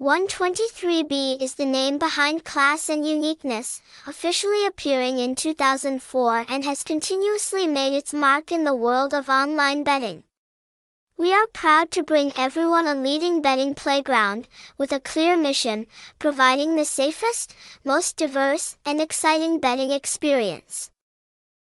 123B is the name behind Class and Uniqueness, officially appearing in 2004 and has continuously made its mark in the world of online betting. We are proud to bring everyone a leading betting playground with a clear mission, providing the safest, most diverse, and exciting betting experience.